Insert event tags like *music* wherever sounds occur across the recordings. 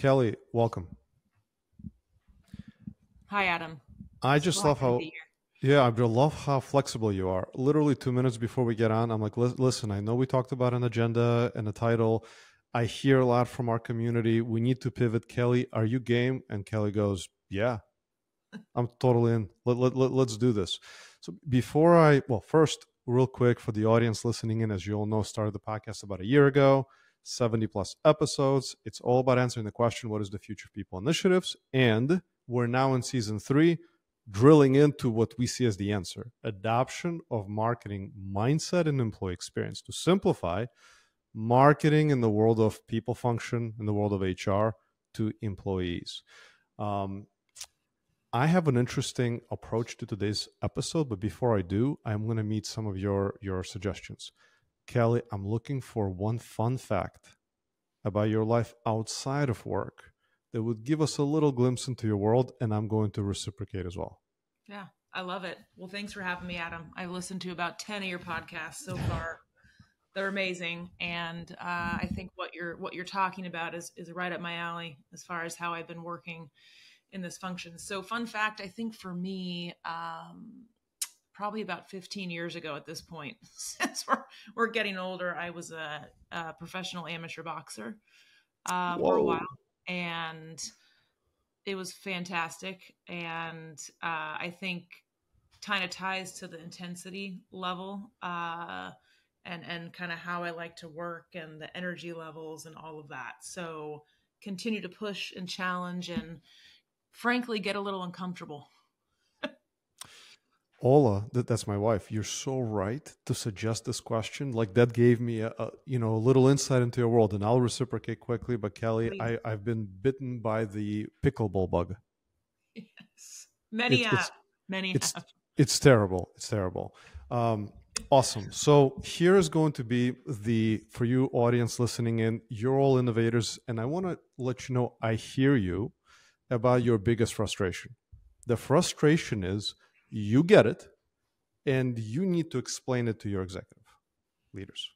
Kelly, welcome. Hi, Adam. I just love how. Yeah, I love how flexible you are. Literally two minutes before we get on, I'm like, listen, I know we talked about an agenda and a title. I hear a lot from our community. We need to pivot. Kelly, are you game? And Kelly goes, yeah, *laughs* I'm totally in. Let, let, let, let's do this. So before I, well, first, real quick for the audience listening in, as you all know, started the podcast about a year ago, 70 plus episodes. It's all about answering the question, what is the future of people initiatives? And we're now in season three drilling into what we see as the answer adoption of marketing mindset and employee experience to simplify marketing in the world of people function in the world of hr to employees um, i have an interesting approach to today's episode but before i do i'm going to meet some of your your suggestions kelly i'm looking for one fun fact about your life outside of work that would give us a little glimpse into your world, and I'm going to reciprocate as well. Yeah, I love it. Well, thanks for having me, Adam. I've listened to about 10 of your podcasts so far. They're amazing. And uh, I think what you're what you're talking about is is right up my alley as far as how I've been working in this function. So fun fact, I think for me, um, probably about 15 years ago at this point, *laughs* since we're we're getting older, I was a, a professional amateur boxer uh, for a while. And it was fantastic. And uh, i think kind of ties to the intensity level uh, and and kind of how i like to work and the energy levels and all of that. So continue to push and challenge and frankly get a little uncomfortable Ola, that, that's my wife. You're so right to suggest this question. Like that gave me a, a you know a little insight into your world, and I'll reciprocate quickly. But Kelly, Please. I, I've been bitten by the pickleball bug. yes many It- have it's- many it's have it's terrible it's terrible um awesome so here is going to be the for you audience listening in you're all innovators and i want to let you know i hear you about your biggest frustration the frustration is you get it and you need to explain it to your executive leaders.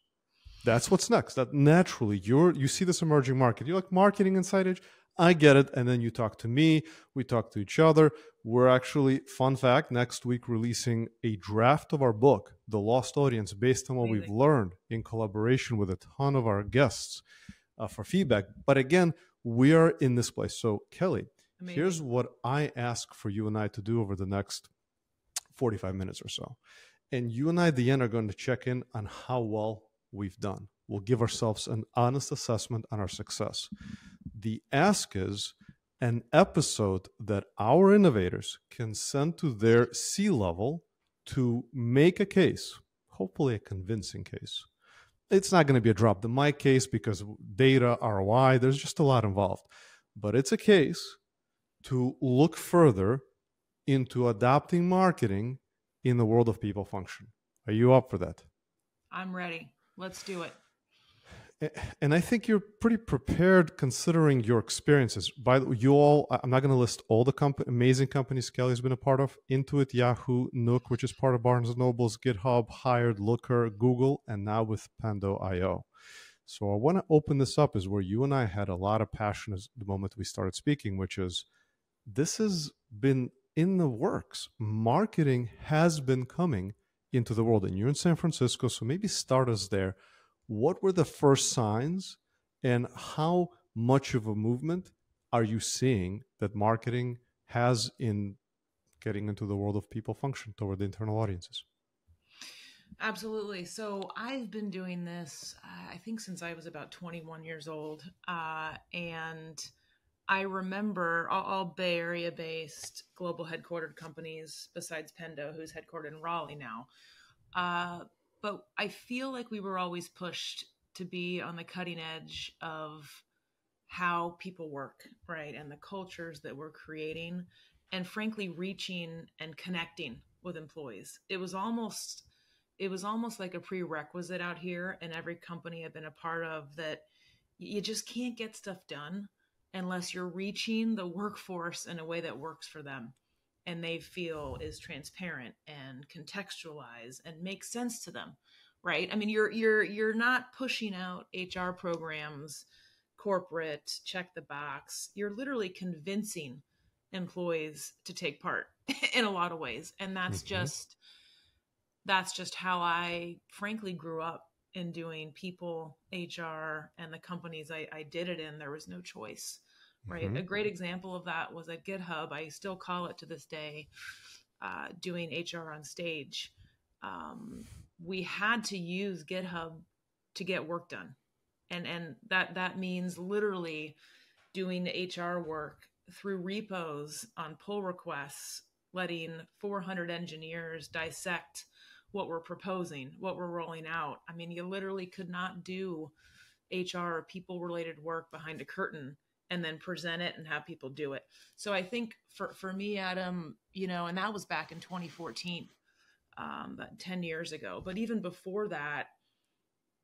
That's what's next. That naturally you're you see this emerging market. You're like marketing inside edge i get it. And then you talk to me we talk to each other. We're actually fun fact next week releasing a draft of our book the lost audience based on what we've learned in collaboration with a ton of our guests uh, for feedback. But again we are in this place. So kelly Amazing. here's what i ask for you and i to do over the next 45 minutes or so and you and i at the end are going to check in on how well we've done we'll give ourselves an honest assessment on our success the ask is an episode that our innovators can send to their C level to make a case, hopefully a convincing case. It's not going to be a drop the mic case because data, ROI, there's just a lot involved. But it's a case to look further into adopting marketing in the world of people function. Are you up for that? i'm ready let's do it and I think you're pretty prepared considering your experiences. By the way, you all, I'm not going to list all the comp- amazing companies Kelly's been a part of: Intuit, Yahoo, Nook, which is part of Barnes and Noble's, GitHub, Hired, Looker, Google, and now with Pendo.io. So I want to open this up is where you and I had a lot of passion as the moment we started speaking, which is this has been in the works. Marketing has been coming into the world, and you're in San Francisco, so maybe start us there what were the first signs and how much of a movement are you seeing that marketing has in getting into the world of people function toward the internal audiences Absolutely. So I've been doing this, uh, I think, since I was about 21 years old. Uh, and I remember all, all Bay Area based global headquartered companies, besides Pendo, who's headquartered in Raleigh now. Uh, but I feel like we were always pushed to be on the cutting edge of how people work, right? And the cultures that we're creating, and frankly, reaching and connecting with employees. It was almost it was almost like a prerequisite out here in every company I've been a part of that you just can't get stuff done unless you're reaching the workforce in a way that works for them and they feel is transparent and contextualized and makes sense to them right i mean you're you're you're not pushing out hr programs corporate, check the box. You're literally convincing employees to take part *laughs* in a lot of ways. And that's mm-hmm. just that's just how I frankly grew up in doing people, HR, and the companies I, I did it in. There was no choice. Right. Mm-hmm. A great example of that was at GitHub. I still call it to this day uh, doing HR on stage. Um, we had to use GitHub to get work done and and that that means literally doing hr work through repos on pull requests letting 400 engineers dissect what we're proposing what we're rolling out. I mean you literally could not do hr or people related work behind a curtain and then present it and have people do it. So i think for for me adam you know and that was back in 2014 um, about 10 years ago but even before that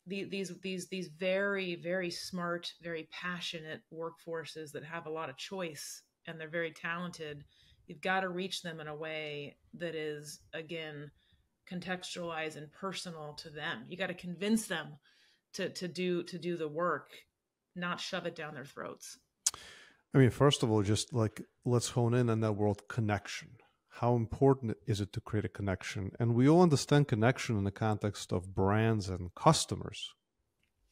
the, these these these very very smart very passionate workforces that have a lot of choice and they're very talented you've got to reach them in a way that is again contextualized and personal to them you got to convince them to to do to do the work not shove it down their throats i mean first of all just like let's hone in on that word connection how important is it to create a connection? And we all understand connection in the context of brands and customers.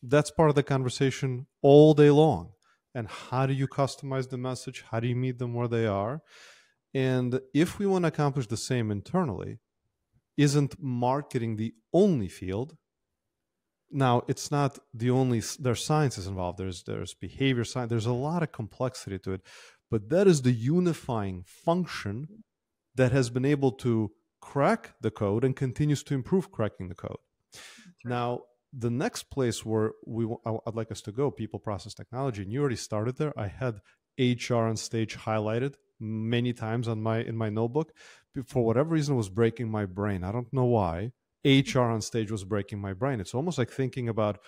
That's part of the conversation all day long. And how do you customize the message? How do you meet them where they are? And if we want to accomplish the same internally, isn't marketing the only field? Now, it's not the only there's sciences involved. There's there's behavior science. There's a lot of complexity to it, but that is the unifying function that has been able to crack the code and continues to improve cracking the code. Now, the next place where we I'd like us to go, people process technology, and you already started there. I had HR on stage highlighted many times on my in my notebook. For whatever reason, was breaking my brain. I don't know why. HR on stage was breaking my brain. It's almost like thinking about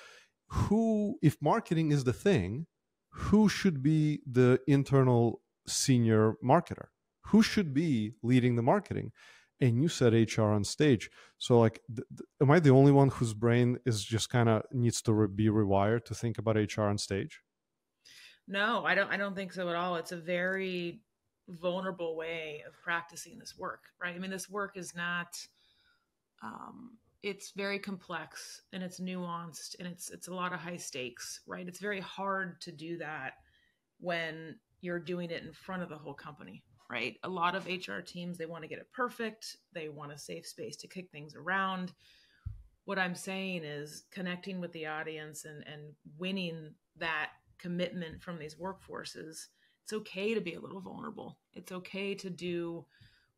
who, if marketing is the thing, who should be the internal senior marketer? who should be leading the marketing and you said hr on stage so like th- th- am i the only one whose brain is just kind of needs to re- be rewired to think about hr on stage no i don't i don't think so at all it's a very vulnerable way of practicing this work right i mean this work is not um, it's very complex and it's nuanced and it's it's a lot of high stakes right it's very hard to do that when you're doing it in front of the whole company right? A lot of HR teams, they want to get it perfect. They want a safe space to kick things around. What I'm saying is connecting with the audience and, and winning that commitment from these workforces. It's okay to be a little vulnerable. It's okay to do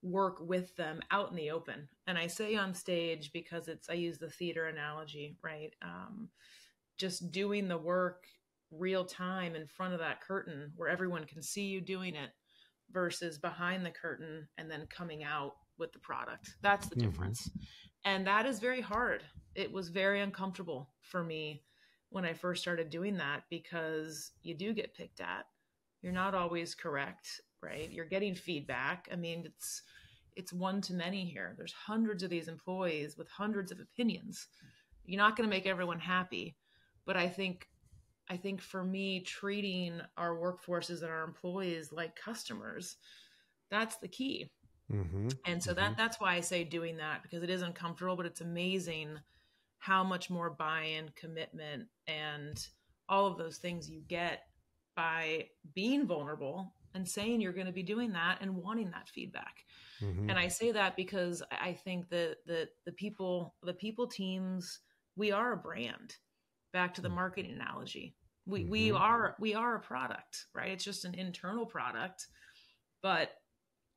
work with them out in the open. And I say on stage because it's, I use the theater analogy, right? Um, just doing the work real time in front of that curtain where everyone can see you doing it versus behind the curtain and then coming out with the product. That's the mm-hmm. difference. And that is very hard. It was very uncomfortable for me when I first started doing that because you do get picked at. You're not always correct, right? You're getting feedback. I mean, it's it's one to many here. There's hundreds of these employees with hundreds of opinions. You're not going to make everyone happy, but I think I think for me, treating our workforces and our employees like customers, that's the key. Mm-hmm. And so mm-hmm. that that's why I say doing that because it is uncomfortable, but it's amazing how much more buy-in, commitment, and all of those things you get by being vulnerable and saying you're going to be doing that and wanting that feedback. Mm-hmm. And I say that because I think that the the people the people teams we are a brand back to the mm. marketing analogy we mm-hmm. we are we are a product right it's just an internal product but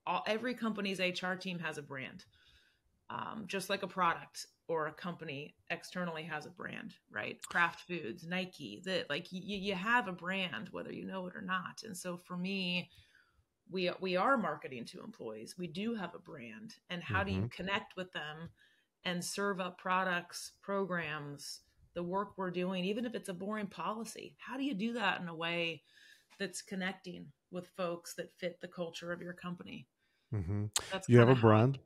all, every company's hr team has a brand um, just like a product or a company externally has a brand right kraft foods nike that like you, you have a brand whether you know it or not and so for me we we are marketing to employees we do have a brand and how mm-hmm. do you mm-hmm. connect with them and serve up products programs the work we're doing, even if it's a boring policy. How do you do that in a way that's connecting with folks that fit the culture of your company? Mm-hmm. That's you have a brand.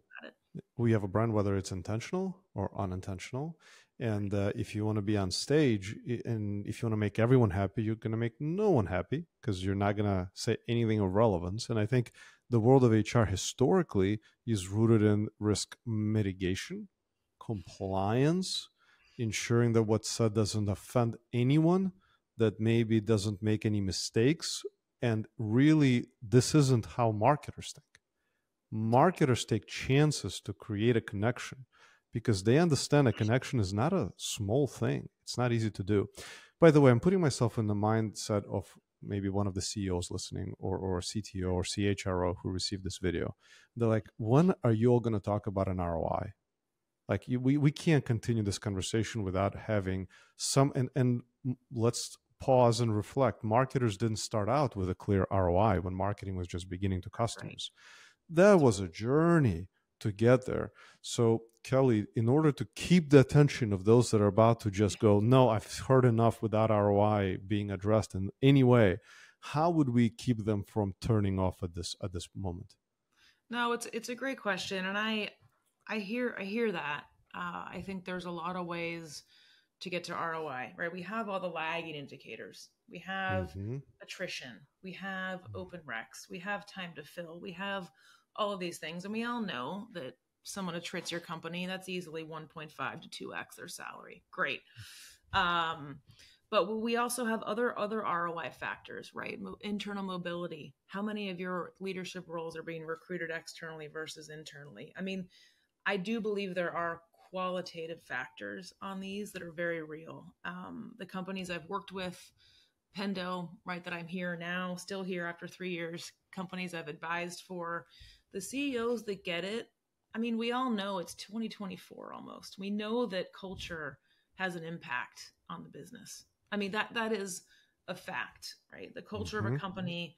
We have a brand whether it's intentional or unintentional. And uh, if you want to be on stage and if you want to make everyone happy you're going to make no one happy because you're not going to say anything of relevance. And i think the world of hr historically is rooted in risk mitigation compliance ensuring that what's said doesn't offend anyone that maybe doesn't make any mistakes. And really this isn't how marketers think marketers take chances to create a connection because they understand a connection is not a small thing. It's not easy to do. By the way, I'm putting myself in the mindset of maybe one of the CEOs listening or, or CTO or CHRO who received this video. They're like, when are you all going to talk about an ROI? Like you, we, we can't continue this conversation without having some, and, and let's pause and reflect. Marketers didn't start out with a clear ROI when marketing was just beginning to customers. Right. That was a journey to get there. So, Kelly, in order to keep the attention of those that are about to just go, no, I've heard enough without ROI being addressed in any way, how would we keep them from turning off at this at this moment? No, it's it's a great question, and I I hear I hear that. Uh, I think there's a lot of ways to get to ROI, right? We have all the lagging indicators. We have mm-hmm. attrition. We have open recs. We have time to fill. We have all of these things. And we all know that someone attrits your company, that's easily 1.5 to 2x their salary. Great. Um, but we also have other other ROI factors, right? Mo- internal mobility. How many of your leadership roles are being recruited externally versus internally? I mean, I do believe there are qualitative factors on these that are very real. Um, the companies I've worked with, Pendo, right, that I'm here now, still here after three years, companies I've advised for, the CEOs that get it, I mean, we all know it's 2024 almost. We know that culture has an impact on the business. I mean, that that is a fact, right? The culture mm-hmm. of a mm-hmm. company,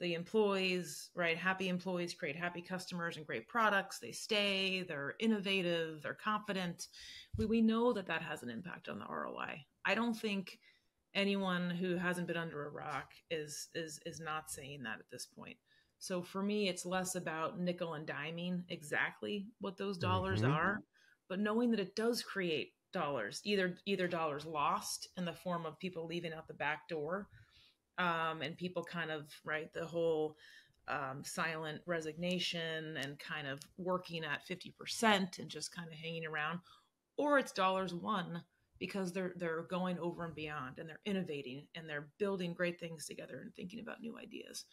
the employees, right? Happy employees create happy customers and great products. They stay, they're innovative, they're confident. We, we know that that has an impact on the ROI. I don't think anyone who hasn't been under a rock is is is not saying that at this point. So for me, it's less about nickel and diming exactly what those dollars mm-hmm. are, but knowing that it does create dollars, either either dollars lost in the form of people leaving out the back door, um, and people kind of right the whole um, silent resignation and kind of working at fifty percent and just kind of hanging around, or it's dollars won because they're they're going over and beyond and they're innovating and they're building great things together and thinking about new ideas.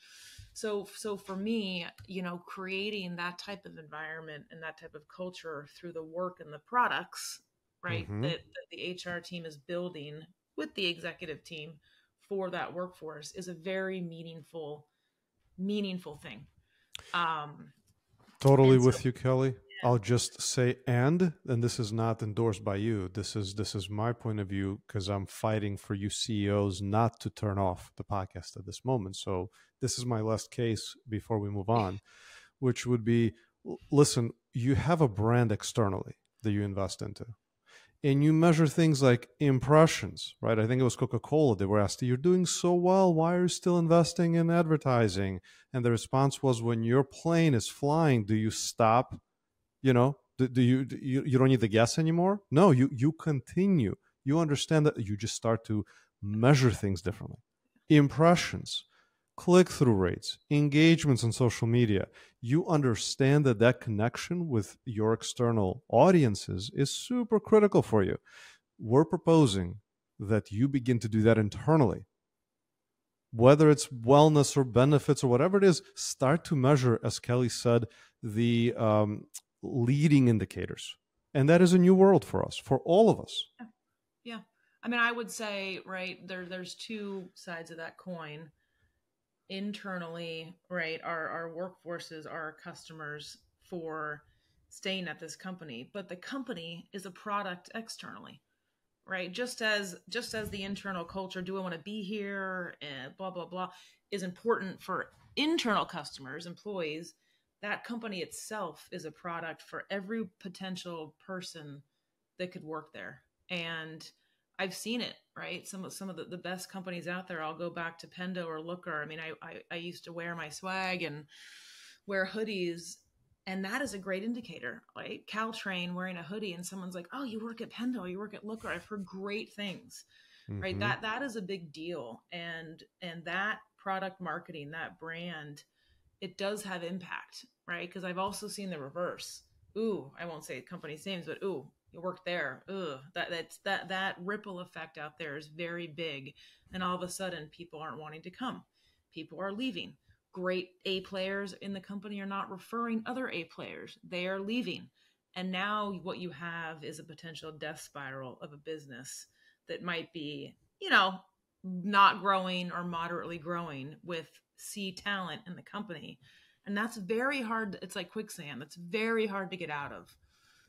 So so for me you know creating that type of environment and that type of culture through the work and the products right mm-hmm. that, that the hr team is building with the executive team for that workforce is a very meaningful meaningful thing. Um totally with you kelly I'll just say and and this is not endorsed by you. This is this is my point of view because I'm fighting for you CEOs not to turn off the podcast at this moment. So this is my last case before we move on, which would be listen, you have a brand externally that you invest into. And you measure things like impressions, right? I think it was Coca Cola. They were asked, You're doing so well. Why are you still investing in advertising? And the response was, When your plane is flying, do you stop you know do, do you, do you you don't need the gas anymore? No you you continue. You understand that you just start to measure things differently. Impressions click-through rates engagements on social media. You understand that that connection with your external audiences is super critical for you. We're proposing that you begin to do that internally. Whether it's wellness or benefits or whatever it is start to measure as kelly said the um, leading indicators. And that is a new world for us, for all of us. Yeah. yeah. I mean, I would say, right, there there's two sides of that coin. Internally, right, our our workforces are customers for staying at this company, but the company is a product externally. Right? Just as just as the internal culture, do I want to be here and blah blah blah is important for internal customers, employees, that company itself is a product for every potential person that could work there. And I've seen it, right? Some of some of the, the best companies out there. I'll go back to Pendo or Looker. I mean, I, I, I used to wear my swag and wear hoodies and that is a great indicator right caltrain wearing a hoodie and someone's like oh you work at pendo you work at looker i've heard great things mm-hmm. right that that is a big deal and and that product marketing that brand it does have impact right because i've also seen the reverse ooh i won't say companies names but ooh you work there ooh that that's that that ripple effect out there is very big and all of a sudden people aren't wanting to come people are leaving great A players in the company are not referring other A players. They are leaving. And now what you have is a potential death spiral of a business that might be, you know, not growing or moderately growing with C talent in the company. And that's very hard. It's like quicksand. It's very hard to get out of.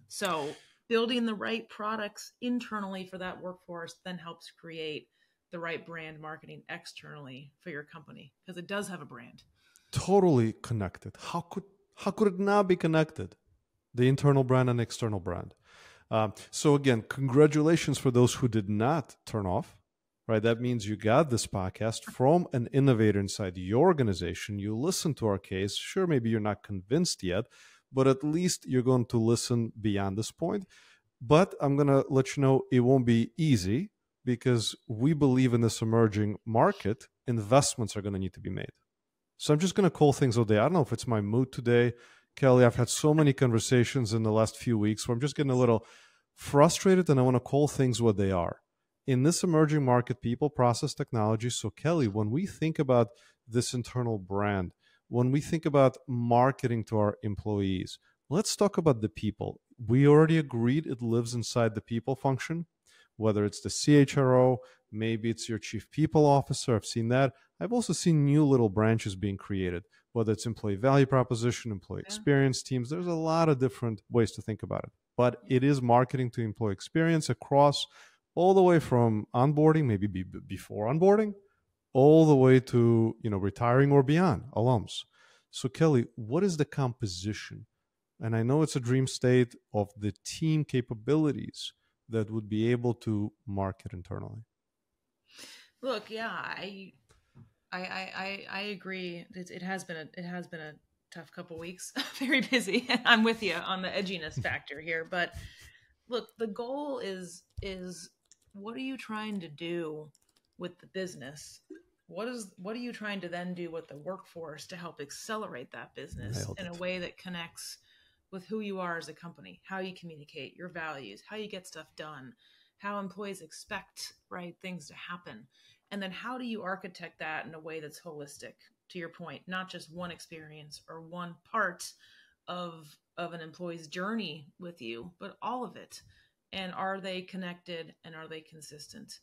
So building the right products internally for that workforce then helps create the right brand marketing externally for your company because it does have a brand totally connected. How could how could it not be connected? The internal brand and external brand. Um, so again, congratulations for those who did not turn off. Right, that means you got this podcast from an innovator inside your organization. You listen to our case. Sure, maybe you're not convinced yet, but at least you're going to listen beyond this point. But I'm going to let you know it won't be easy because we believe in this emerging market, investments are going to need to be made. So I'm just going to call things a day. I don't know if it's my mood today, Kelly. I've had so many conversations in the last few weeks where I'm just getting a little frustrated and I want to call things what they are. In this emerging market, people, process, technology. So, Kelly, when we think about this internal brand, when we think about marketing to our employees, let's talk about the people. We already agreed it lives inside the people function, whether it's the CHRO, maybe it's your chief people officer. I've seen that. I've also seen new little branches being created, whether it's employee value proposition, employee yeah. experience teams. There's a lot of different ways to think about it. But it is marketing to employee experience across all the way from onboarding, maybe be before onboarding, all the way to you know retiring or beyond alums. So Kelly, what is the composition? And I know it's a dream state of the team capabilities that would be able to market internally. Look, yeah, I I, I, I agree. It, it has been a it has been a tough couple weeks. *laughs* Very busy. *laughs* I'm with you on the edginess factor here, but look, the goal is is what are you trying to do with the business? What is what are you trying to then do with the workforce to help accelerate that business in a way that connects with who you are as a company, how you communicate, your values, how you get stuff done, how employees expect right things to happen? And then how do you architect that in a way that's holistic to your point not just one experience or one part of of an employee's journey with you but all of it and are they connected and are they consistent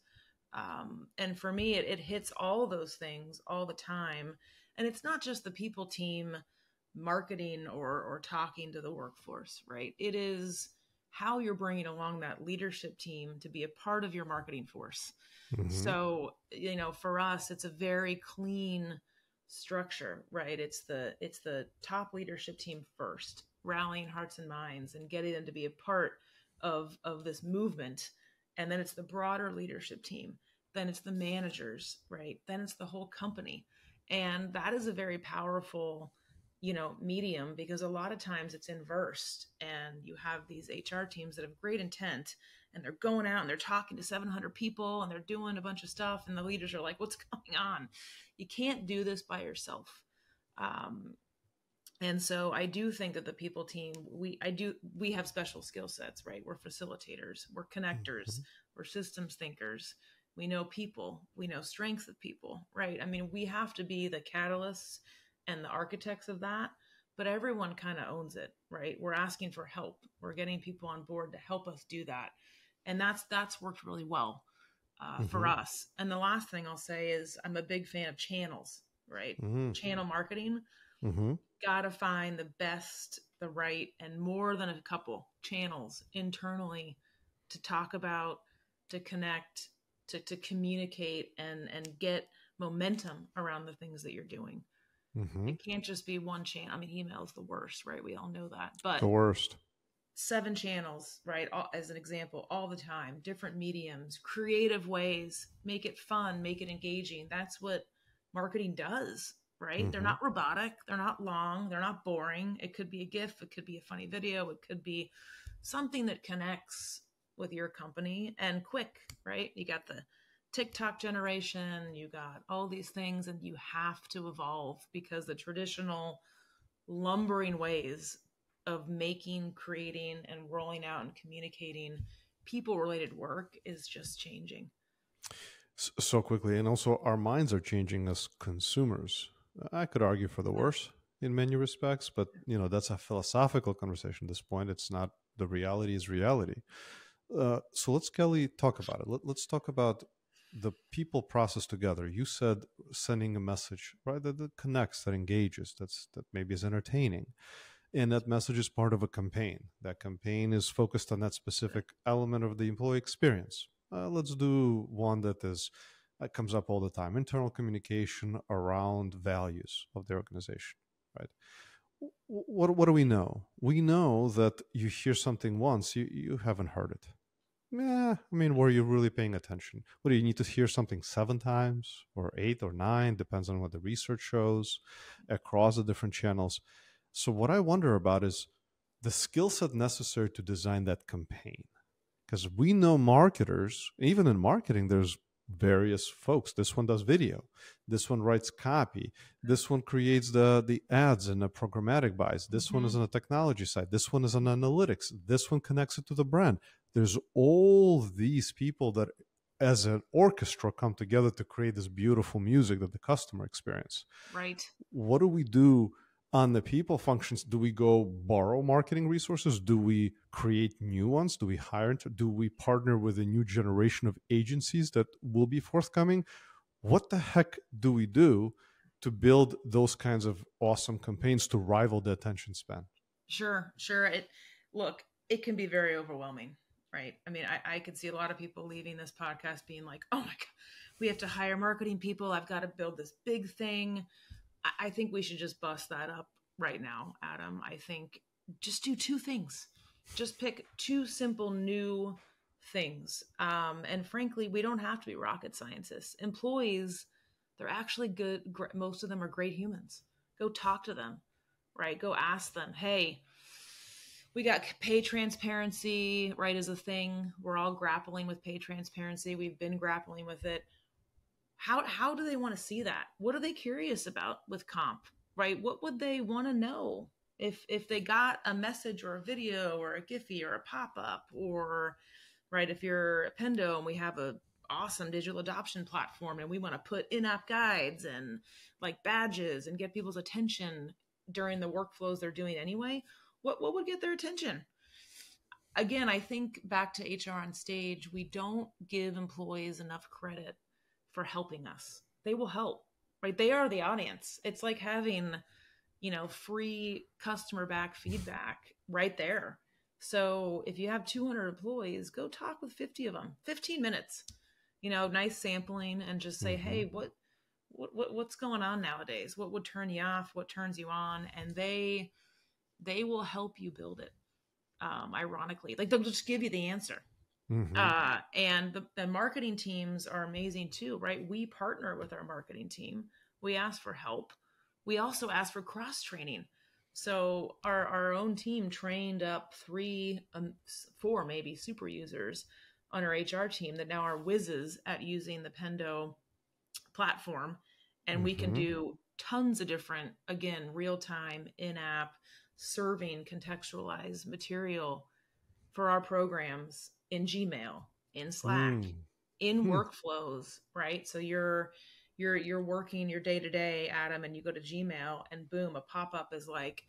um, and for me it, it hits all those things all the time and it's not just the people team marketing or or talking to the workforce right it is how you're bringing along that leadership team to be a part of your marketing force Mm-hmm. So, you know, for us, it's a very clean structure, right? It's the it's the top leadership team first, rallying hearts and minds and getting them to be a part of of this movement. And then it's the broader leadership team. Then it's the managers, right? Then it's the whole company. And that is a very powerful you know medium because a lot of times it's inversed and you have these hr teams that have great intent and they're going out and they're talking to 700 people and they're doing a bunch of stuff and the leaders are like what's *laughs* going on you can't do this by yourself um, and so i do think that the people team we i do we have special skill sets right we're facilitators we're connectors mm-hmm. we're systems thinkers we know people we know strengths of people right i mean we have to be the catalysts and the architects of that but everyone kind of owns it right we're asking for help we're getting people on board to help us do that and that's that's worked really well uh, mm-hmm. for us. And the last thing I'll say is I'm a big fan of channels, right? Mm-hmm. Channel marketing. Mm-hmm. Got to find the best, the right, and more than a couple channels internally to talk about, to connect, to to communicate, and and get momentum around the things that you're doing. Mm-hmm. It can't just be one channel. I mean, email is the worst, right? We all know that. But the worst seven channels, right? All, as an example, all the time, different mediums, creative ways, make it fun, make it engaging. That's what marketing does, right? Mm-hmm. They're not robotic, they're not long, they're not boring. It could be a GIF, it could be a funny video, it could be something that connects with your company and quick, right? You got the TikTok generation, you got all these things, and you have to evolve because the traditional lumbering ways of making, creating, and rolling out and communicating people related work is just changing. So quickly. And also, our minds are changing as consumers. I could argue for the worse in many respects, but you know that's a philosophical conversation. At this point, it's not the reality is reality. Uh, so let's Kelly talk about it. Let, us talk about the people process together. You said sending a message, right? That, that connects, that engages, that's that maybe is entertaining, and that message is part of a campaign. That campaign is focused on that specific element of the employee experience. Uh, let's do one that is that comes up all the time: internal communication around values of the organization, right? What what do we know? We know that you hear something once, you you haven't heard it yeah, I mean, were you really paying attention? What do you need to hear something seven times or eight or nine? Depends on what the research shows across the different channels. So, what I wonder about is the skill set necessary to design that campaign. Because we know marketers, even in marketing, there's various folks. This one does video. This one writes copy. This one creates the the ads and the programmatic buys. This mm-hmm. one is mm-hmm. on the technology side. This one is on analytics. This one connects it to the brand there's all these people that as an orchestra come together to create this beautiful music that the customer experience right what do we do on the people functions do we go borrow marketing resources do we create new ones do we hire do we partner with a new generation of agencies that will be forthcoming what the heck do we do to build those kinds of awesome campaigns to rival the attention span sure sure it look it can be very overwhelming right? I mean, I, I could see a lot of people leaving this podcast being like, oh my God, we have to hire marketing people. I've got to build this big thing. I, think we should just bust that up right now, Adam. I think just do two things. Just pick two simple new things. Um, and frankly, we don't have to be rocket scientists. Employees, they're actually good. Most of them are great humans. Go talk to them, right? Go ask them, hey, we got pay transparency right as a thing we're all grappling with pay transparency we've been grappling with it how how do they want to see that what are they curious about with comp right what would they want to know if if they got a message or a video or a giphy or a pop-up or right if you're a pendo and we have a awesome digital adoption platform and we want to put in-app guides and like badges and get people's attention during the workflows they're doing anyway what what would get their attention? Again, I think back to HR on stage, we don't give employees enough credit for helping us. They will help, right? They are the audience. It's like having, you know, free customer back feedback right there. So if you have 200 employees, go talk with 50 of them, 15 minutes, you know, nice sampling and just say, mm-hmm. hey, what, what, what, what's going on nowadays? What would turn you off? What turns you on? And they, they will help you build it. Um, ironically, like they'll just give you the answer. Mm-hmm. Uh, and the, the marketing teams are amazing too, right? We partner with our marketing team. We ask for help. We also ask for cross training. So our our own team trained up three, um, four maybe super users on our HR team that now are whizzes at using the Pendo platform, and mm-hmm. we can mm-hmm. do tons of different again real time in app serving contextualized material for our programs in Gmail, in Slack, mm. in hmm. workflows, right? So you're you're you're working your day to day, Adam, and you go to Gmail, and boom, a pop up is like,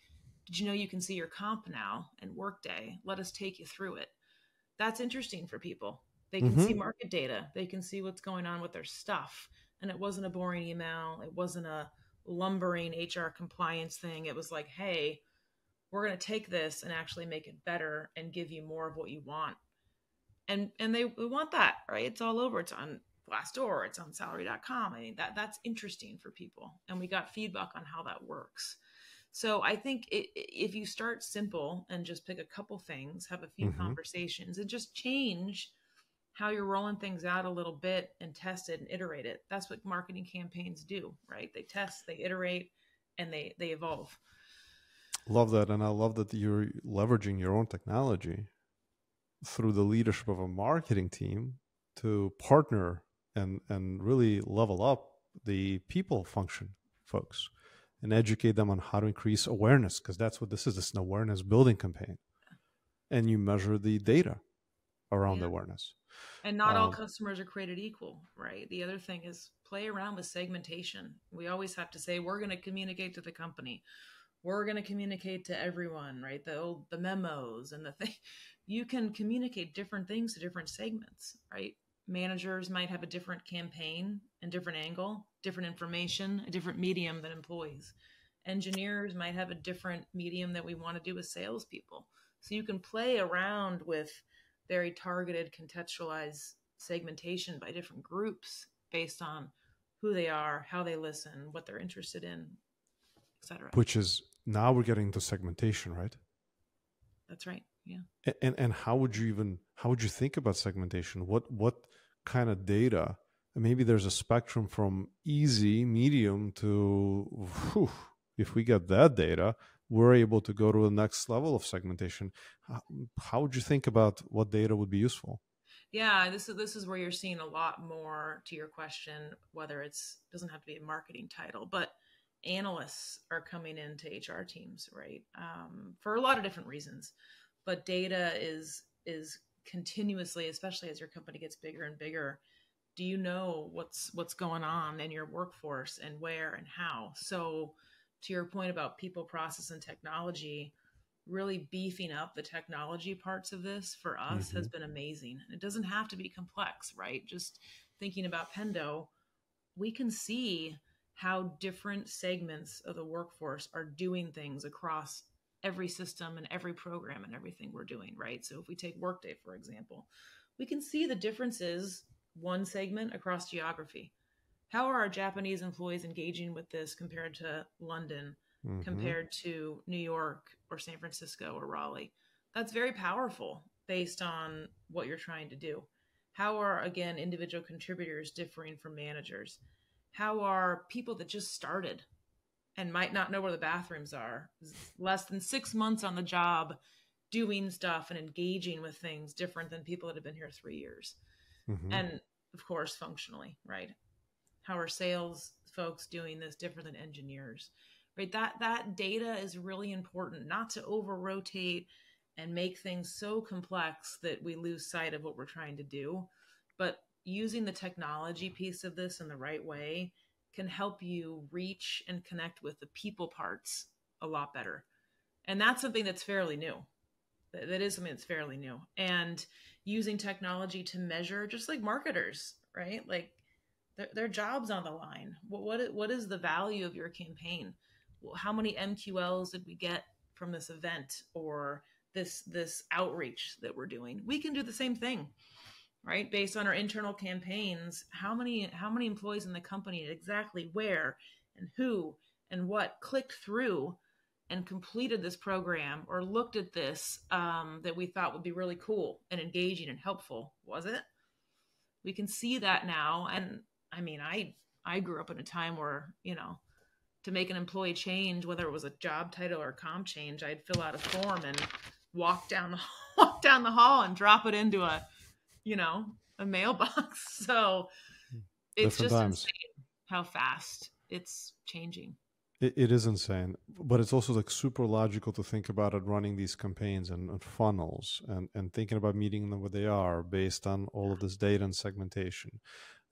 "Did you know you can see your comp now in Workday? Let us take you through it." That's interesting for people. They can mm-hmm. see market data. They can see what's going on with their stuff. And it wasn't a boring email. It wasn't a lumbering HR compliance thing. It was like, hey, we're going to take this and actually make it better and give you more of what you want and and they we want that right it's all over it's on glassdoor it's on salary.com i mean that that's interesting for people and we got feedback on how that works so i think it, if you start simple and just pick a couple things have a few mm-hmm. conversations and just change how you're rolling things out a little bit and test it and iterate it. That's what marketing campaigns do, right? They test, they iterate, and they they evolve. Love that, and I love that you're leveraging your own technology through the leadership of a marketing team to partner and and really level up the people function folks and educate them on how to increase awareness because that's what this is it's an awareness building campaign. And you measure the data around yeah. the awareness. And not um, all customers are created equal right? The other thing is play around with segmentation. We always have to say we're going to communicate to the company we're going to communicate to everyone right the old the memos and the thing *laughs* you can communicate different things to different segments right managers might have a different campaign and different angle, different information, a different medium than employees. Engineers might have a different medium that we want to do with salespeople. So you can play around with very targeted, contextualized segmentation by different groups based on who they are, how they listen, what they're interested in, etc. Which is now we're getting to segmentation, right? That's right. Yeah. And and how would you even how would you think about segmentation? What what kind of data? Maybe there's a spectrum from easy, medium to whew, if we get that data, we're able to go to the next level of segmentation. How, how would you think about what data would be useful? Yeah, this is this is where you're seeing a lot more to your question, whether it's doesn't have to be a marketing title, but analysts are coming into HR teams, right? Um, for a lot of different reasons but data is is continuously especially as your company gets bigger and bigger do you know what's what's going on in your workforce and where and how so to your point about people process and technology really beefing up the technology parts of this for us mm-hmm. has been amazing it doesn't have to be complex right just thinking about pendo we can see how different segments of the workforce are doing things across every system and every program and everything we're doing, right? So if we take Workday, for example, we can see the differences one segment across geography. How are our Japanese employees engaging with this compared to London, mm-hmm. compared to New York or San Francisco or Raleigh? That's very powerful based on what you're trying to do. How are, again, individual contributors differing from managers? How are people that just started and might not know where the bathrooms are. Less than six months on the job doing stuff and engaging with things different than people that have been here three years. Mm-hmm. And of course, functionally, right? How are sales folks doing this different than engineers? Right? That that data is really important, not to over rotate and make things so complex that we lose sight of what we're trying to do, but using the technology piece of this in the right way can help you reach and connect with the people parts a lot better. And that's something that's fairly new. That is something that's fairly new. And using technology to measure, just like marketers, right? Like their, their jobs on the line. What, what, what is the value of your campaign? How many MQLs did we get from this event or this this outreach that we're doing? We can do the same thing right? Based on our internal campaigns how many how many employees in the company exactly where and who and what clicked through and completed this program or looked at this um, that we thought would be really cool and engaging and helpful was it? We can see that now. And i mean i i grew up in a time where you know to make an employee change whether it was a job title or comp change i'd fill out a form and walk down the *laughs* walk down the hall and drop it into a you know, a mailbox. *laughs* So it's Different just times. insane how fast it's changing. It, it is insane, but it's also like super logical to think about it running these campaigns and, and, funnels and, and thinking about meeting them where they are based on all of this data and segmentation.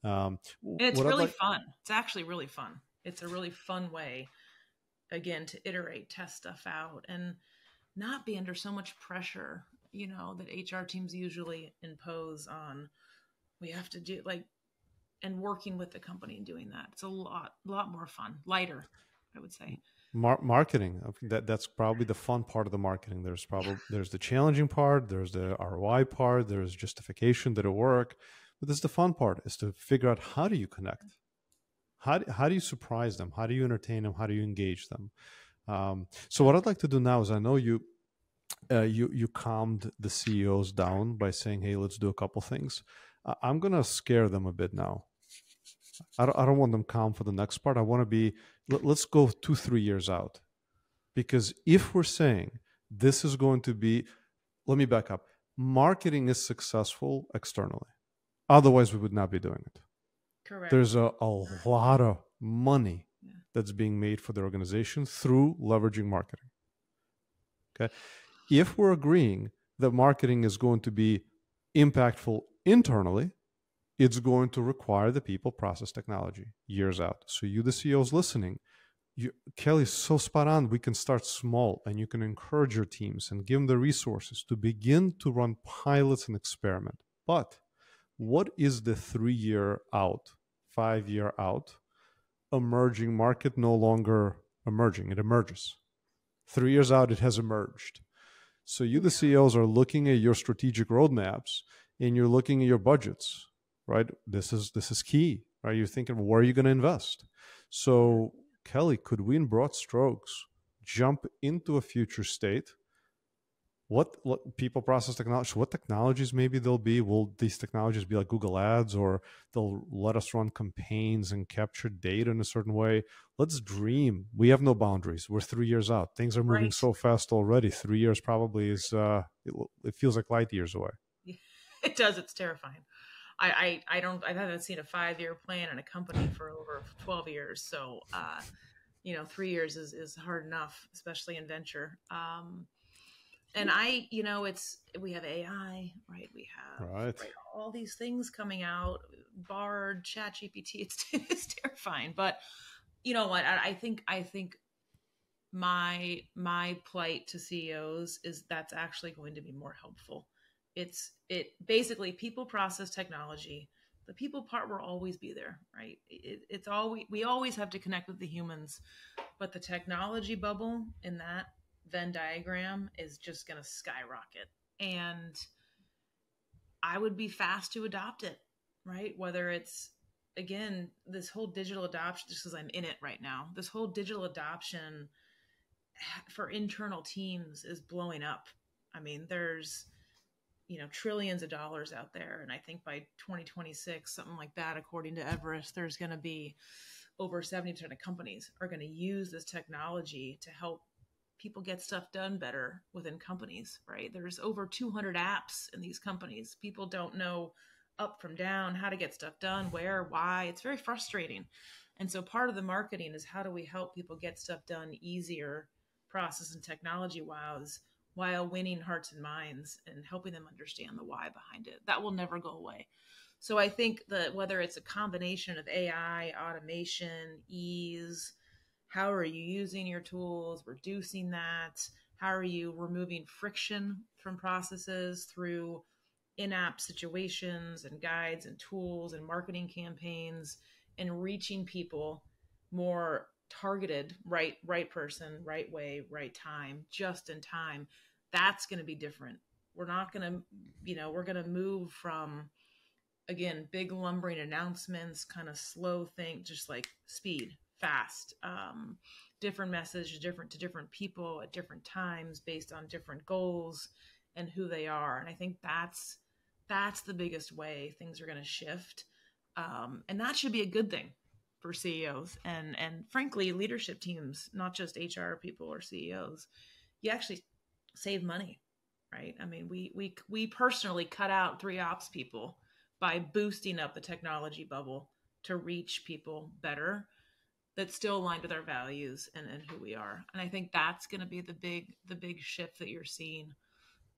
Um, and it's really like... fun. It's actually really fun. It's a really fun way, again, to iterate, test stuff out, and not be under so much pressure you know that hr teams usually impose on we have to do like and working with the company and doing that. It's a lot a lot more fun lighter i would say. Mar- marketing that that's probably the fun part of the marketing. There's probably there's the challenging part there's the roi part there's justification that it work but this is the fun part is to figure out how do you connect? How do, how do you surprise them? How do you entertain them? How do you engage them? Um, so what i'd like to do now is i know you uh, you you calmed the CEOs down by saying, "Hey, let's do a couple things." I- I'm gonna scare them a bit now. I don't, I don't want them calm for the next part. I want to be. Let, let's go two three years out, because if we're saying this is going to be, let me back up. Marketing is successful externally, otherwise we would not be doing it. Correct. There's a, a lot of money Yeah. that's being made for the organization through leveraging marketing. Okay. If we're agreeing that marketing is going to be impactful internally, it's going to require the people process technology years out. So you, the CEOs listening, you, Kelly's so spot on. We can start small and you can encourage your teams and give them the resources to begin to run pilots and experiment. But what is the three year out, five year out emerging market no longer emerging? It emerges. Three years out, it has emerged. So you, the CEOs, are looking at your strategic roadmaps and you're looking at your budgets, right? This is this is key, right? You're thinking, where are you going to invest? So, Kelly, could we, in broad strokes, jump into a future state? What, what people process technology? What technologies maybe they'll be? Will these technologies be like Google Ads, or they'll let us run campaigns and capture data in a certain way? Let's dream. We have no boundaries. We're three years out. Things are moving Right. so fast already. Three years probably is. Uh, it, it feels like light years away. *laughs* it does. It's terrifying. I, I, I don't, I haven't seen a five year plan in a company for over 12 years. So, uh, you know, three years is, is hard enough, especially in venture. Um, and I, you know, it's, we have AI, right? We have Right. all these things coming out, Bard, Chat GPT. *laughs* It's, it's terrifying. But you know what? I, I think, I think my, my plight to CEOs is that's actually going to be more helpful it's it basically people process technology the people part will always be there right it, it's always we always have to connect with the humans but the technology bubble in that venn diagram is just going to skyrocket. And i would be fast to adopt it right? Whether it's again this whole digital adoption just because i'm in it right now this whole digital adoption for internal teams is blowing up. I mean there's you know trillions of dollars out there. And i think by 2026 something like that according to everest there's going to be over 70% of companies are going to use this technology to help people get stuff done better within companies right there's over 200 apps in these companies people don't know up from down how to get stuff done where why it's very frustrating and so part of the marketing is how do we help people get stuff done easier process and technology wise while winning hearts and minds and helping them understand the why behind it. That will never go away. So I think that whether it's a combination of AI, automation, ease, how are you using your tools, reducing that? How are you removing friction from processes through in app situations and guides and tools and marketing campaigns and reaching people more targeted right right person right way right time just in time? That's going to be different. We're not going to you know we're going to move from again big lumbering announcements kind of slow think just like speed fast um, different message different to different people at different times based on different goals and who they are and i think that's that's the biggest way things are going to shift um, and that should be a good thing for CEOs and and frankly leadership teams, not just HR people or CEOs. You actually save money, right? I mean, we we we personally cut out three ops people by boosting up the technology bubble to reach people better that's still aligned with our values and, and who we are. And I think that's going to be the big the big shift that you're seeing.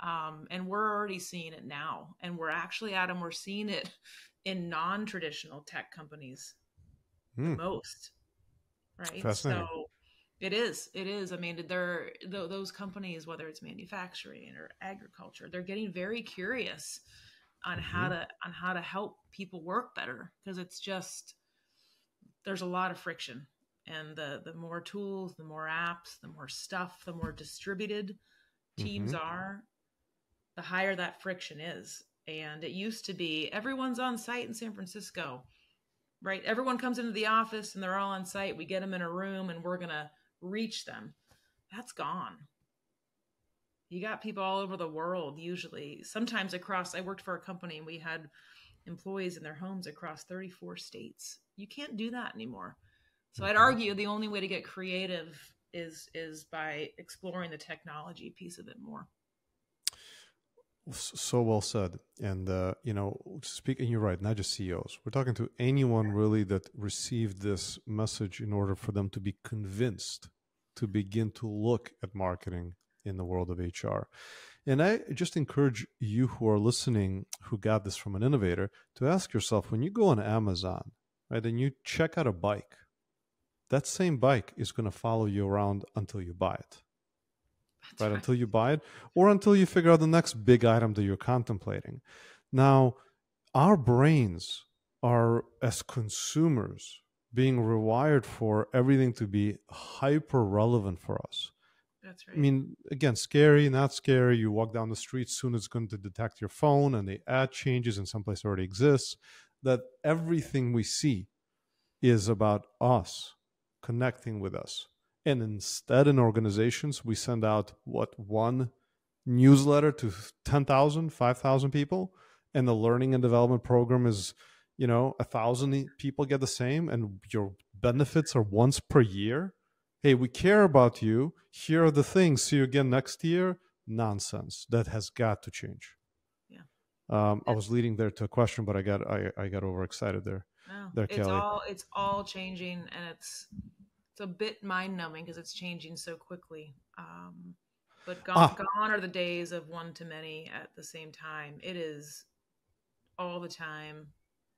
Um, and we're already seeing it now, and we're actually, Adam, we're seeing it in non-traditional tech companies Hmm. most right so it is it is i mean they're th- those companies whether it's manufacturing or agriculture they're getting very curious on how Mhm. to on how to help people work better because it's just there's a lot of friction and the the more tools the more apps the more stuff the more distributed teams Mhm. are the higher that friction is and it used to be everyone's on site in san francisco right? Everyone comes into the office and they're all on site. We get them in a room and we're going to reach them. That's gone. You got people all over the world, usually, sometimes across. I worked for a company and we had employees in their homes across 34 states. You can't do that anymore. So I'd mm-hmm. argue the only way to get creative is is by exploring the technology piece of it more. So well said. And uh, you know, speaking, you're right. Not just CEOs. We're talking to anyone really that received this message in order for them to be convinced to begin to look at marketing in the world of HR. And I just encourage you who are listening, who got this from an innovator, to ask yourself when you go on Amazon, right, and you check out a bike, that same bike is going to follow you around until you buy it. Right, right, until you buy it, or until you figure out the next big item that you're contemplating. Now, our brains are, as consumers, being rewired for everything to be hyper relevant for us. That's right. I mean, again, scary, not scary. You walk down the street, soon it's going to detect your phone, and the ad changes in some place already exists. That everything we see is about us connecting with us. And instead, in organizations, we send out what one newsletter to 10,000, 5,000 people, and the learning and development program is, you know, a thousand people get the same, and your benefits are once per year hey, we care about you. Here are the things. See you again next year. Nonsense. That has got to change. Yeah. Um, I was leading there to a question, but I got I, I got overexcited there. No, there, it's Kelly. all it's all changing, and it's it's a bit mind numbing because it's changing so quickly. Um, but gone, ah. gone are the days of one to many at the same time. It is all the time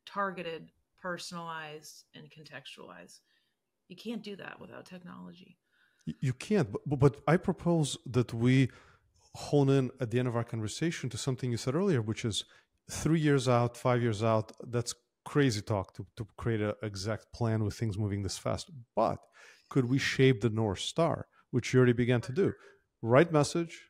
targeted, personalized, and contextualized you can't do that without technology. You can't, but, but I propose that we hone in at the end of our conversation to something you said earlier, which is three years out, five years out. That's crazy talk to, to create an exact plan with things moving this fast. But could we shape the North Star, which you already began to do? Right message,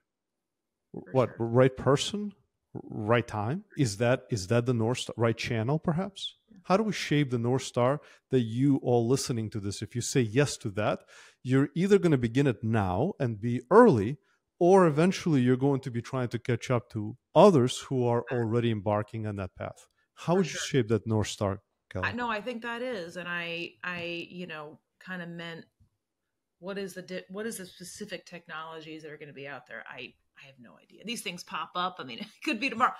For what sure. right person, right time? Is that is that the North Star, right channel, perhaps? How do we shape the North Star that you all listening to this, if you say yes to that, you're either going to begin it now and be early, or eventually you're going to be trying to catch up to others who are already embarking on that path. How would you shape that North Star, Kelly? No, I think that is. And I, I, you know, kind of meant what is the di- what is the specific technologies that are going to be out there i I have no idea. These things pop up. I mean, *laughs* it could be tomorrow,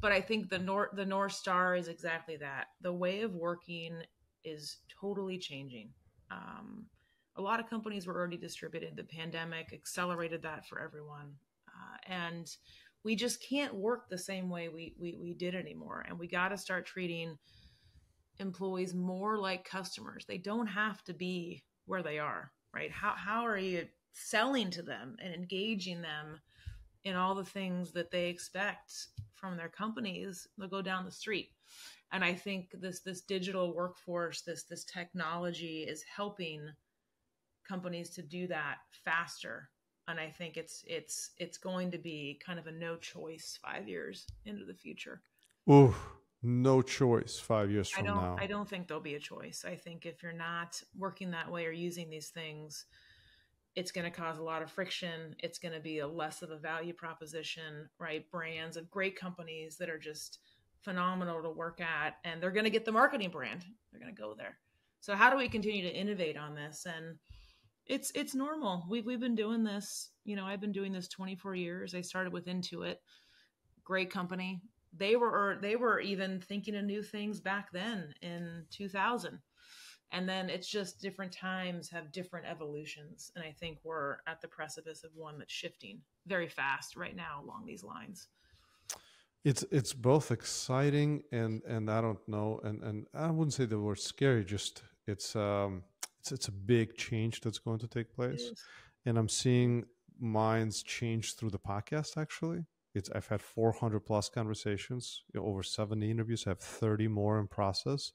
but I think the north the North Star is exactly that. The way of working is totally changing. Um, a lot of companies were already distributed. The pandemic accelerated that for everyone, uh, and we just can't work the same way we we, we did anymore. And we got to start treating employees more like customers. They don't have to be where they are, right? How how are you selling to them and engaging them? in all the things that they expect from their companies they'll go down the street and i think this this digital workforce this this technology is helping companies to do that faster and i think it's it's it's going to be kind of a no choice 5 years into the future Ooh, no choice 5 years from I don't, now i don't think there'll be a choice i think if you're not working that way or using these things it's going to cause a lot of friction. It's going to be a less of a value proposition, right? Brands of great companies that are just phenomenal to work at, and they're going to get the marketing brand. They're going to go there. So how do we continue to innovate on this? And it's it's normal. We've we've been doing this. You know, I've been doing this 24 years. I started with Intuit, great company. They were they were even thinking of new things back then in 2000 and then it's just different times have different evolutions and i think we're at the precipice of one that's shifting very fast right now along these lines. It's it's both exciting and and i don't know and and i wouldn't say the word scary just it's um it's it's a big change that's going to take place. and i'm seeing minds change through the podcast actually it's i've had 400 plus conversations you know, over 70 interviews i have 30 more in process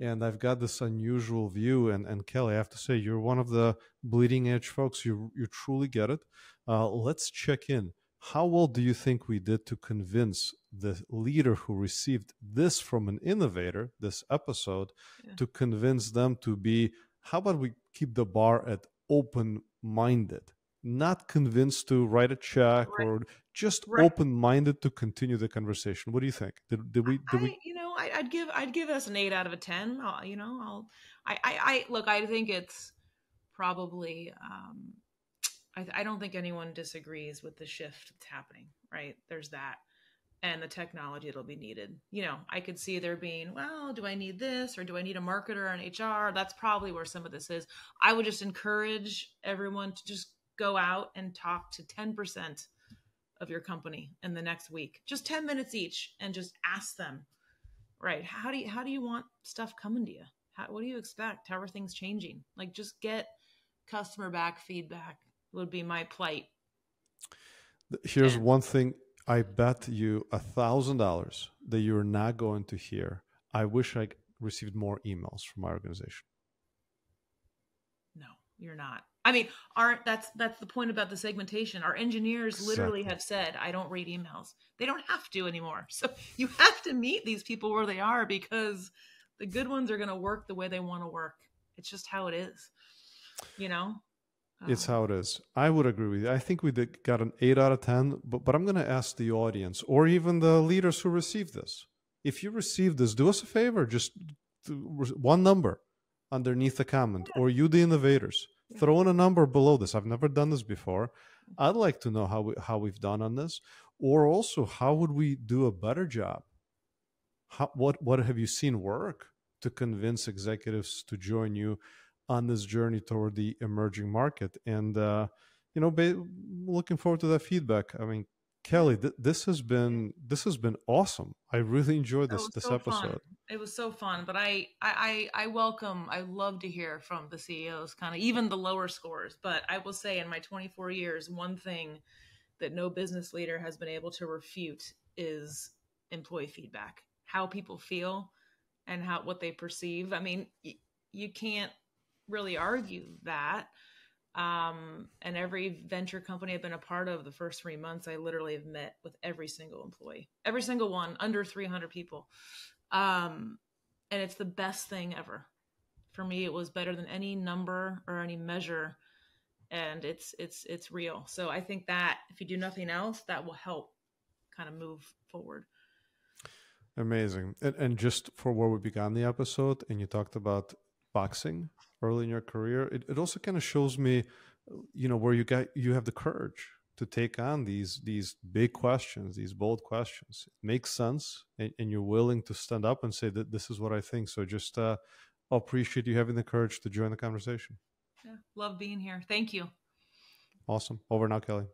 and I've got this unusual view. And, and Kelly, I have to say, you're one of the bleeding edge folks. You you truly get it. Uh, let's check in. How well do you think we did to convince the leader who received this from an innovator, this episode, yeah. to convince them to be? How about we keep the bar at open minded? Not convinced to write a check right. or just right. open-minded to continue the conversation what do you think did, did we did I, we you know I, would give i'd give us an eight out of a ten I'll, you know i'll I, I i look i think it's probably um I, I don't think anyone disagrees with the shift that's happening right there's that and the technology that'll be needed. You know, I could see there being, well, do I need this or do I need a marketer and HR? That's probably where some of this is. I would just encourage everyone to just go out and talk to 10% of your company in the next week. Just 10 minutes each and just ask them, right? How do you how do you want stuff coming to you? How, what do you expect? How are things changing? Like just get customer back feedback would be my plight. Here's and, one thing I bet you a thousand dollars that you're not going to hear. I wish I received more emails from my organization. No, you're not. I mean, aren't that's that's the point about the segmentation. Our engineers literally have said, "I don't read emails." They don't have to anymore. *laughs* So you have to meet these people where they are because the good ones are going to work the way they want to work. It's just how it is. You know? It's um, how it is. I would agree with you. I think we did, got an 8 out of 10, but, but I'm going to ask the audience or even the leaders who received this. If you received this, do us a favor, just one number underneath the comment, or you, the innovators, throw in a number below this. I've never done this before. I'd like to know how, we, how we've done on this, or also how would we do a better job? How, what, what have you seen work to convince executives to join you? on this journey toward the emerging market. And uh, you know, ba- looking forward to that feedback. I mean, Kelly, th- this has been this has been awesome. I really enjoyed this this so episode. Fun. It was so fun, but I, I I welcome. I love to hear from the CEOs, kind of even the lower scores. But I will say, in my 24 years, one thing that no business leader has been able to refute is employee feedback, how people feel, and how what they perceive. I mean, y- you can't really argue that. Um, and every venture company I've been a part of, the first three months, I literally have met with every single employee, every single one, under 300 people. Um, and it's the best thing ever. For me, it was better than any number or any measure, and it's it's it's real. So I think that if you do nothing else, that will help kind of move forward. Amazing. And, and just for where we began the episode, and you talked about boxing early in your career, it, it also kind of shows me, you know, where you got you have the courage to take on these these big questions, these bold questions. It makes sense, and, and you're willing to stand up and say that this is what I think. So just uh, appreciate you having the courage to join the conversation. Yeah, love being here. Thank you. Awesome. Over now, Kelly.